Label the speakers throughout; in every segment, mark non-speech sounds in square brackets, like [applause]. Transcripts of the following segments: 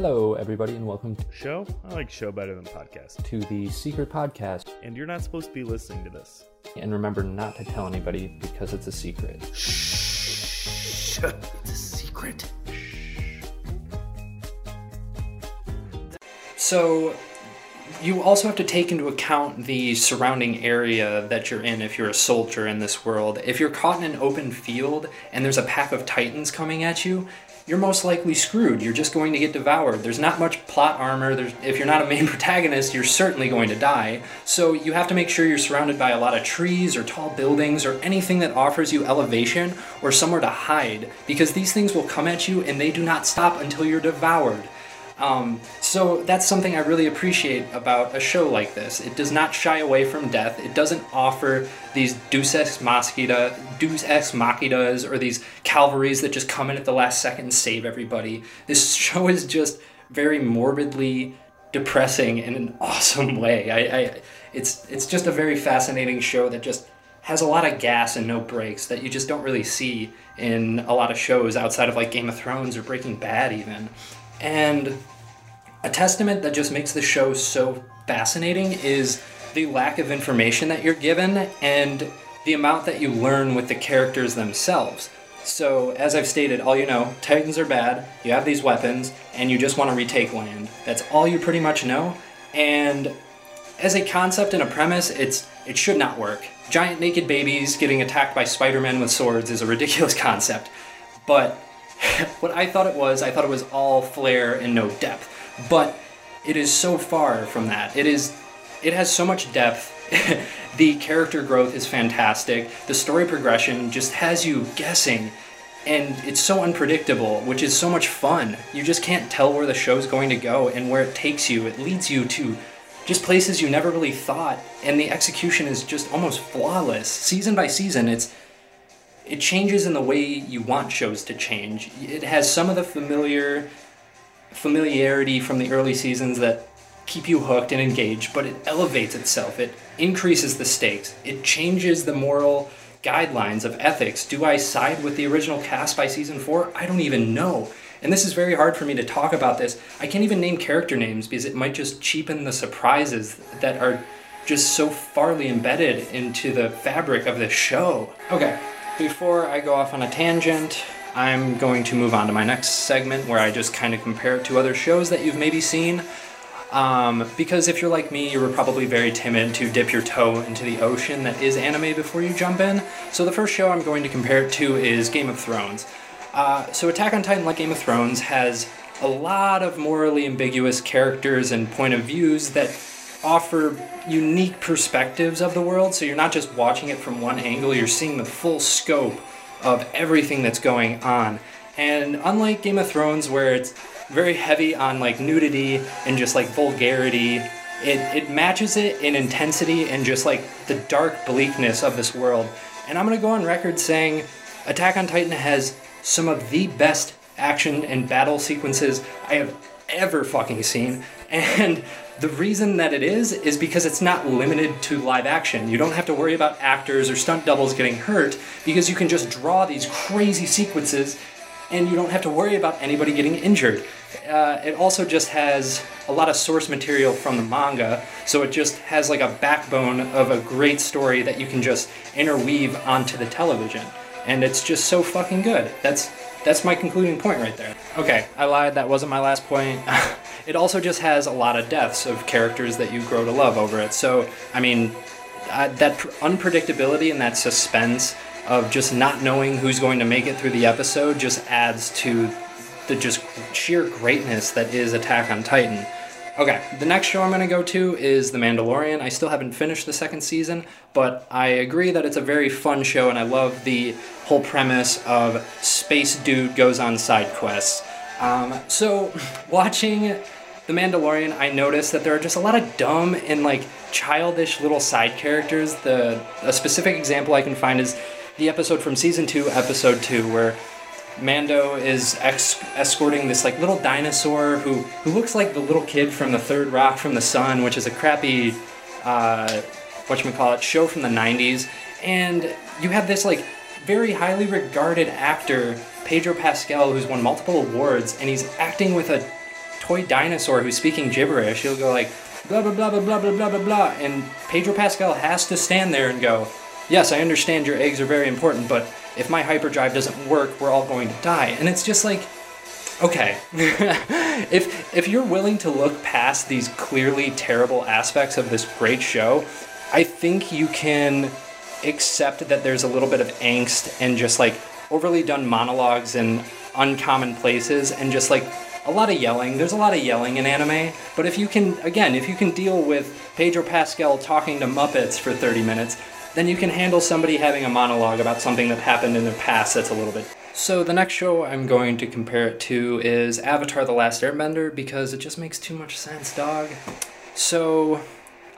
Speaker 1: Hello, everybody, and welcome to
Speaker 2: Show? I like show better than podcast.
Speaker 1: to the Secret Podcast.
Speaker 2: And you're not supposed to be listening to this.
Speaker 1: And remember not to tell anybody because it's a secret.
Speaker 3: Shh, it's a secret. So, you also have to take into account the surrounding area that you're in if you're a soldier in this world. If you're caught in an open field and there's a pack of titans coming at you, you're most likely screwed. You're just going to get devoured. There's not much plot armor. There's, if you're not a main [laughs] protagonist, you're certainly going to die. So you have to make sure you're surrounded by a lot of trees or tall buildings or anything that offers you elevation or somewhere to hide because these things will come at you and they do not stop until you're devoured. Um, so that's something I really appreciate about a show like this. It does not shy away from death. It doesn't offer these Deus Ex Machina, Deus Ex Machinas or these Calvaries that just come in at the last second and save everybody. This [laughs] show is just very morbidly depressing in an [laughs] awesome way. I, I, it's it's just a very fascinating show that just has a lot of gas and no brakes that you just don't really see in a lot of shows outside of like Game of Thrones or Breaking Bad even. And a testament that just makes the show so fascinating is the lack of information that you're given and the amount that you learn with the characters themselves. So, as I've stated, all you know, Titans are bad, you have these weapons, and you just want to retake land. That's all you pretty much know. And as a concept and a premise, it's it should not work. Giant naked babies getting attacked by Spider-Man with swords is a ridiculous [laughs] concept. But [laughs] what I thought it was, I thought it was all flair and no depth. But it is so far from that. It is it has so much depth. [laughs] the character growth is fantastic. The story progression just has you guessing and it's so unpredictable, which is so much fun. You just can't tell where the show's going to go and where it takes you. It leads you to just places you never really thought, and the execution is just almost flawless. Season by season, it's it changes in the way you want shows to change. It has some of the familiar familiarity from the early seasons that keep you hooked and engaged, but it elevates itself. It increases the stakes. It changes the moral guidelines of ethics. Do I side with the original cast by season 4? I don't even know. And this is very hard for me to talk about this. I can't even name character names because it might just cheapen the surprises that are just so farly embedded into the fabric of the show. Okay, before I go off on a tangent, I'm going to move on to my next segment where I just kind of compare it to other shows that you've maybe seen. Um, because if you're like me, you were probably very timid to dip your toe into the ocean that is anime before you jump in. So the first show I'm going to compare it to is Game of Thrones. Uh, so Attack on Titan, like Game of Thrones, has a lot of morally ambiguous characters and point of views that offer unique perspectives of the world. So you're not just watching it from one angle, you're seeing the full scope of everything that's going on. And unlike Game of Thrones, where it's very heavy on like nudity and just like vulgarity, it, it matches it in intensity and just like the dark bleakness of this world. And I'm gonna go on record saying Attack on Titan has some of the best action and battle sequences I have ever fucking seen. [laughs] And the reason that it is is because it's not limited to live action. You don't have to worry about actors or stunt doubles getting hurt because you can just draw these crazy sequences and you don't have to worry about anybody getting injured. Uh, it also just has a lot of source material from the manga, so it just has like a backbone of a great story that you can just interweave onto the television. And it's just so fucking good. That's that's my concluding point right there. Okay, I lied. That wasn't my last point. [laughs] it also just has a lot of deaths of characters that you grow to love over it. So, I mean, that pr- unpredictability and that suspense of just not knowing who's going to make it through the episode just adds to the just sheer greatness that is Attack on Titan. Okay, the next show I'm going to go to is The Mandalorian. I still haven't finished the second season, but I agree that it's a very fun show, and I love the whole premise of space dude goes on side quests. Um, so, [laughs] watching The Mandalorian, I noticed that there are just a lot of dumb and like childish little side characters. The a specific example I can find is the episode from season two, episode two, where Mando is ex- escorting this like little dinosaur who who looks like the little kid from the Third Rock from the Sun, which is a crappy uh, what you call it show from the '90s, and you have this like very highly regarded actor Pedro Pascal who's won multiple awards, and he's acting with a toy dinosaur who's speaking gibberish. He'll go like blah blah blah blah blah blah blah blah blah, and Pedro Pascal has to stand there and go, "Yes, I understand your eggs are very important, but if my hyperdrive doesn't work, we're all going to die." And it's just like, okay, [laughs] if if you're willing to look past these clearly terrible aspects of this great show, I think you can accept that there's a little bit of angst and just like overly done monologues in uncommon places and just like a lot of yelling. There's a lot of yelling in anime, but if you can, again, if you can deal with Pedro Pascal talking to Muppets for 30 minutes, then you can handle somebody having a monologue about something that happened in their past that's a little bit. So the next show I'm going to compare it to is Avatar The Last Airbender because it just makes too much sense, dog. So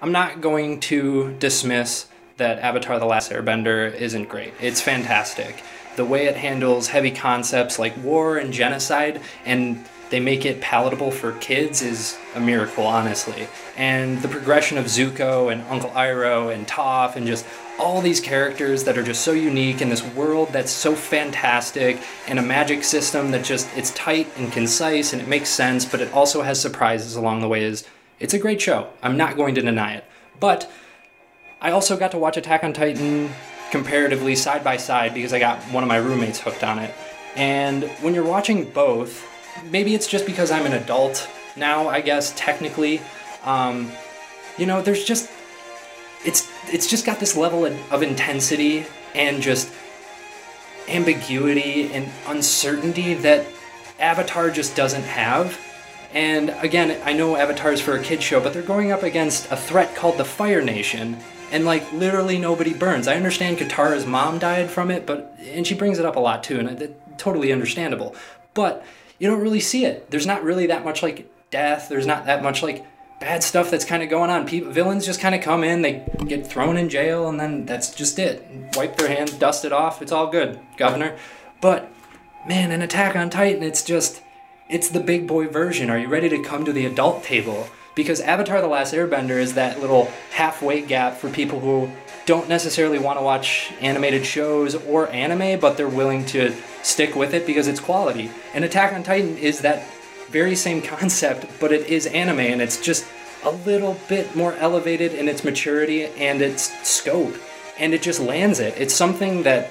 Speaker 3: I'm not going to dismiss that Avatar The Last Airbender isn't great. It's fantastic. The way it handles heavy concepts like war and genocide and they make it palatable for kids is a miracle, honestly. And the progression of Zuko and Uncle Iroh and Toph and just all these characters that are just so unique in this world that's so fantastic and a magic system that just it's tight and concise and it makes sense, but it also has surprises along the way is it's a great show. I'm not going to deny it. But I also got to watch Attack on Titan comparatively side by side because I got one of my roommates hooked on it. And when you're watching both, maybe it's just because I'm an adult now, I guess, technically. Um, you know, there's just it's it's just got this level of intensity and just ambiguity and uncertainty that Avatar just doesn't have. And again, I know Avatar's for a kid show, but they're going up against a threat called the Fire Nation, and like literally nobody burns. I understand Katara's mom died from it, but and she brings it up a lot too, and it's totally understandable. But you don't really see it. There's not really that much like death. There's not that much like bad stuff that's kind of going on. People, villains just kind of come in, they get thrown in jail, and then that's just it. Wipe their hands, dust it off. It's all good, Governor. But man, an Attack on Titan, it's just it's the big boy version. Are you ready to come to the adult table? Because Avatar: The Last Airbender is that little halfway gap for people who don't necessarily want to watch animated shows or anime, but they're willing to stick with it because it's quality. And Attack on Titan is that very same [laughs] concept, but it is anime and it's just a little bit more elevated in its maturity and its scope. And it just lands it. It's something that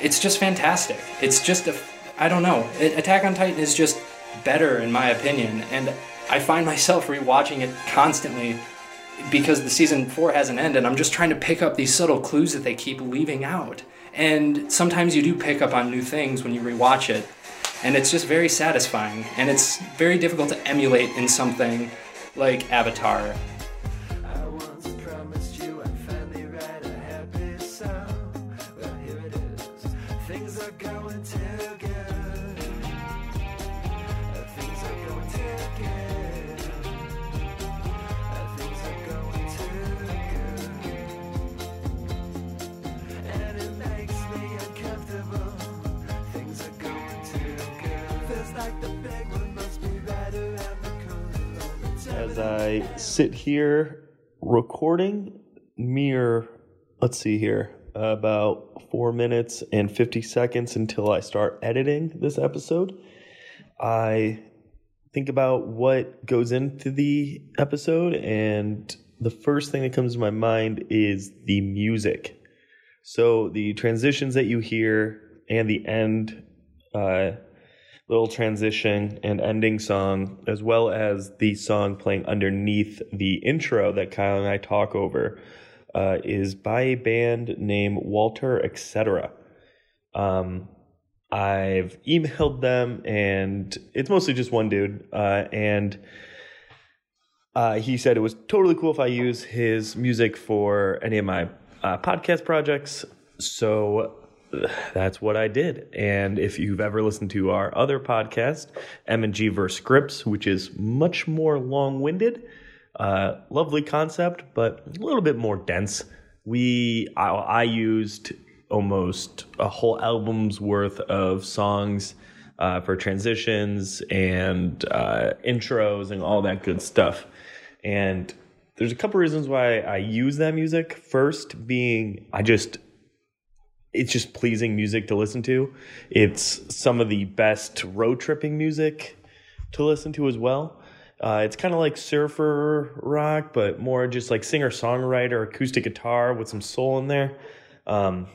Speaker 3: it's just fantastic. It's just a I don't know. Attack on Titan is just better in my opinion and I find [laughs] myself rewatching it constantly because the season 4 hasn't ended. I'm just trying to pick up these subtle clues that they keep leaving out. And sometimes you do pick up on new things when you rewatch it. And it's just very satisfying. And it's very difficult to emulate in something like Avatar.
Speaker 4: As I sit here recording mere, let's see here, about four minutes and 50 seconds until I start editing this episode. I think about what goes into the episode, and the first thing that comes to my mind is the music. So the transitions that you hear and the end uh, little transition and ending song, as well as the song playing underneath the intro that Kyle and I talk over, uh, is by a band named Walter Etc. Um, I've emailed them, and it's mostly just one dude, uh, and. Uh, he said it was totally cool if I use his music for any of my uh, podcast projects. So that's what I did. And if you've ever listened to our other podcast, M and G verse scripts, which is much more long-winded, uh, lovely concept, but a little bit more dense. We I, I used almost a whole album's worth of songs uh, for transitions and uh, intros and all that good stuff. And there's a couple reasons why I use that music. First, being I just it's just pleasing music to listen to. It's some of the best road tripping music to listen to as well. Uh, it's kind of like surfer rock, but more just like singer songwriter, acoustic guitar with some soul in there. Um,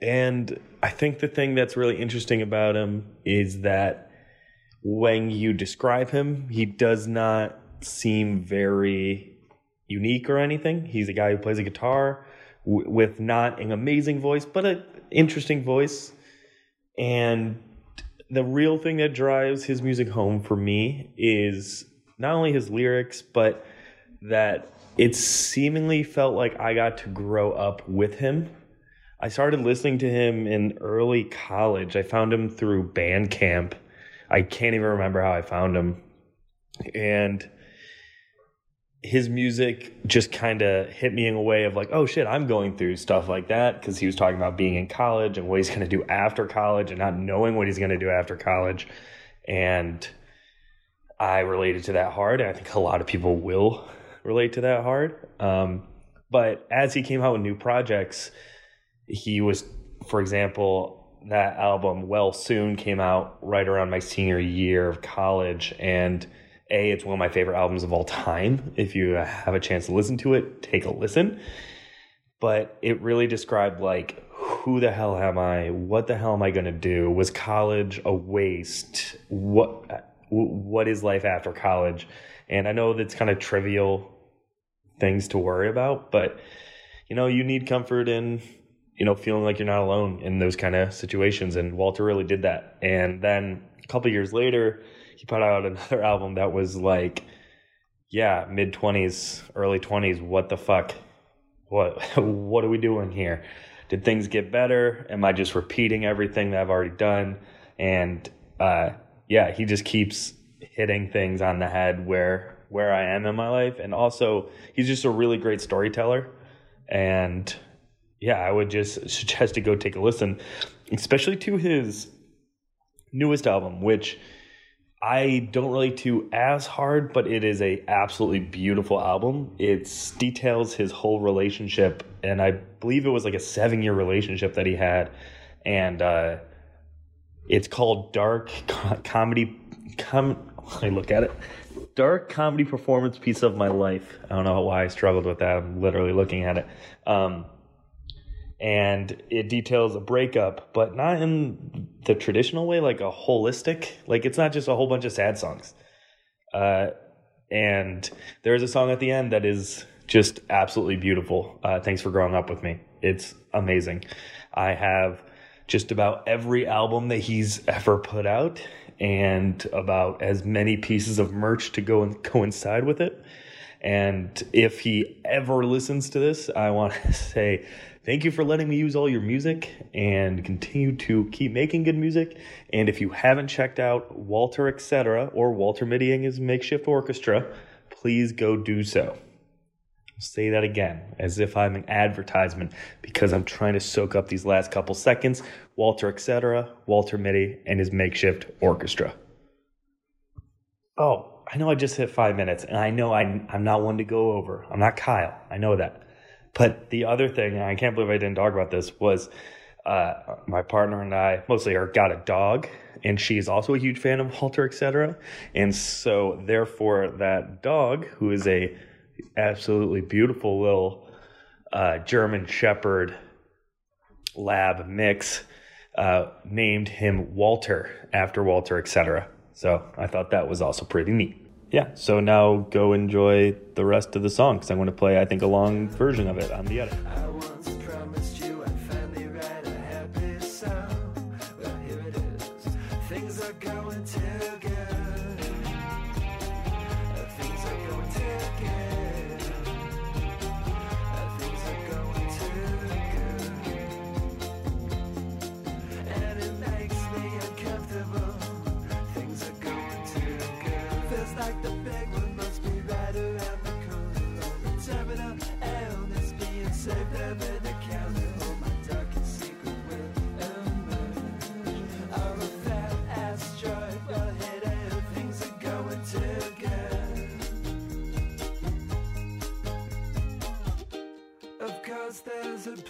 Speaker 4: and I think the thing that's really interesting about him is that when you describe him, he does not seem very unique or anything. He's a guy who plays a guitar w- with not an amazing voice, but an interesting voice. And the real thing that drives his music home for me is not only his lyrics, but that it seemingly felt like I got to grow up with him I started listening to him in early college. I found him through Bandcamp. I can't even remember how I found him. And his music just kind of hit me in a way of like, oh shit, I'm going through stuff like that because he was talking about being in college and what he's going to do after college and not knowing what he's going to do after college. And I related to that hard. And I think a lot of people will relate to that hard. Um, but as he came out with new projects, he was, for example, that album Well Soon came out right around my senior year of college. And A, it's one of my favorite albums of all time. If you have a chance to listen to it, take a listen. But it really described like, who the hell am I? What the hell am I going to do? Was college a waste? What what is life after college? And I know that's kind of trivial things to worry about, but you know, you need comfort in you know, feeling like you're not alone in those kind of situations. And Walter really did that. And then a couple years later, he put out another [laughs] album that was like, yeah, mid 20s, early 20s. What the fuck? What [laughs] what are we doing here? Did things get better? Am I just repeating everything that I've already done? And uh, yeah, he just keeps hitting things on the head where where I am in my life. And also, he's just a really great storyteller. And yeah, I would just [laughs] suggest to go take a listen, especially to his newest album, which I don't relate to as hard, but it is a absolutely beautiful album. It details his whole relationship, and I believe it was like a seven year relationship that he had, and uh, it's called Dark Comedy. Com- I look at it. Dark comedy performance piece of my life. I don't know why I struggled with that. I'm literally looking at it. Um, and it details a breakup, but not in the traditional way, like a holistic. Like it's not just a whole bunch of sad songs. Uh, and there is a song at the end that is just absolutely beautiful. Uh, Thanks for growing up with me. It's amazing. I have just about every album that he's ever put out, and about as many pieces of merch to go and coincide with it. And if he ever listens to this, I want to [laughs] say Thank you for letting me use all your music and continue to keep making good music. And if you haven't checked out Walter Etc. or Walter Mitty and his makeshift orchestra, please go do so. say that again as if I'm an advertisement because I'm trying to soak up these last couple seconds. Walter Etc., Walter Mitty, and his makeshift orchestra. Oh, I know I just hit five minutes, and I know I, I'm not one to go over. I'm not Kyle. I know that. But the other thing, I can't believe I didn't talk about this, was uh, my partner and I, mostly her, got a dog, and she's also a huge fan of Walter, etc. And so, therefore, that dog, who is a absolutely beautiful little uh, German Shepherd lab mix, uh, named him Walter after Walter, etc. So I thought that was also pretty neat yeah, so now go enjoy the rest of the song because I'm going to play, I think, a long version of it. On the edit. there's a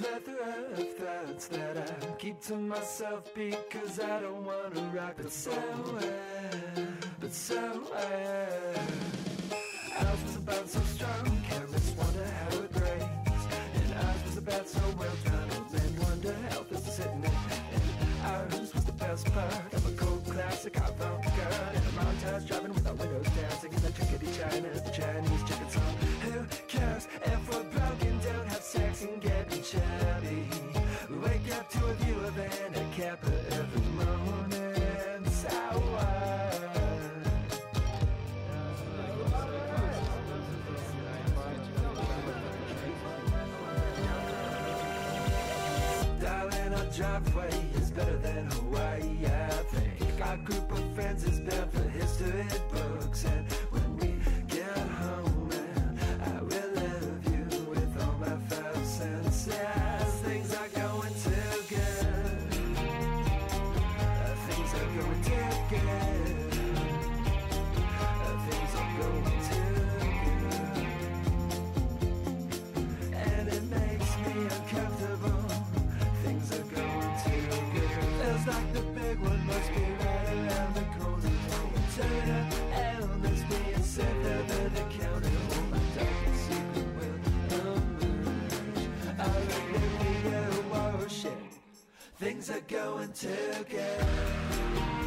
Speaker 4: plethora of thoughts that I keep to myself because I don't want to rock the somewhere. But
Speaker 5: but so uh, Ours was about so strong, careless, wonder how it breaks. And ours was about so well done, men wonder how this is hitting it. And ours was the best part of a cold classic, I the gun. And a montage driving with our windows down, singing the chickadee China, the Chinese chicken song. Things are going too good.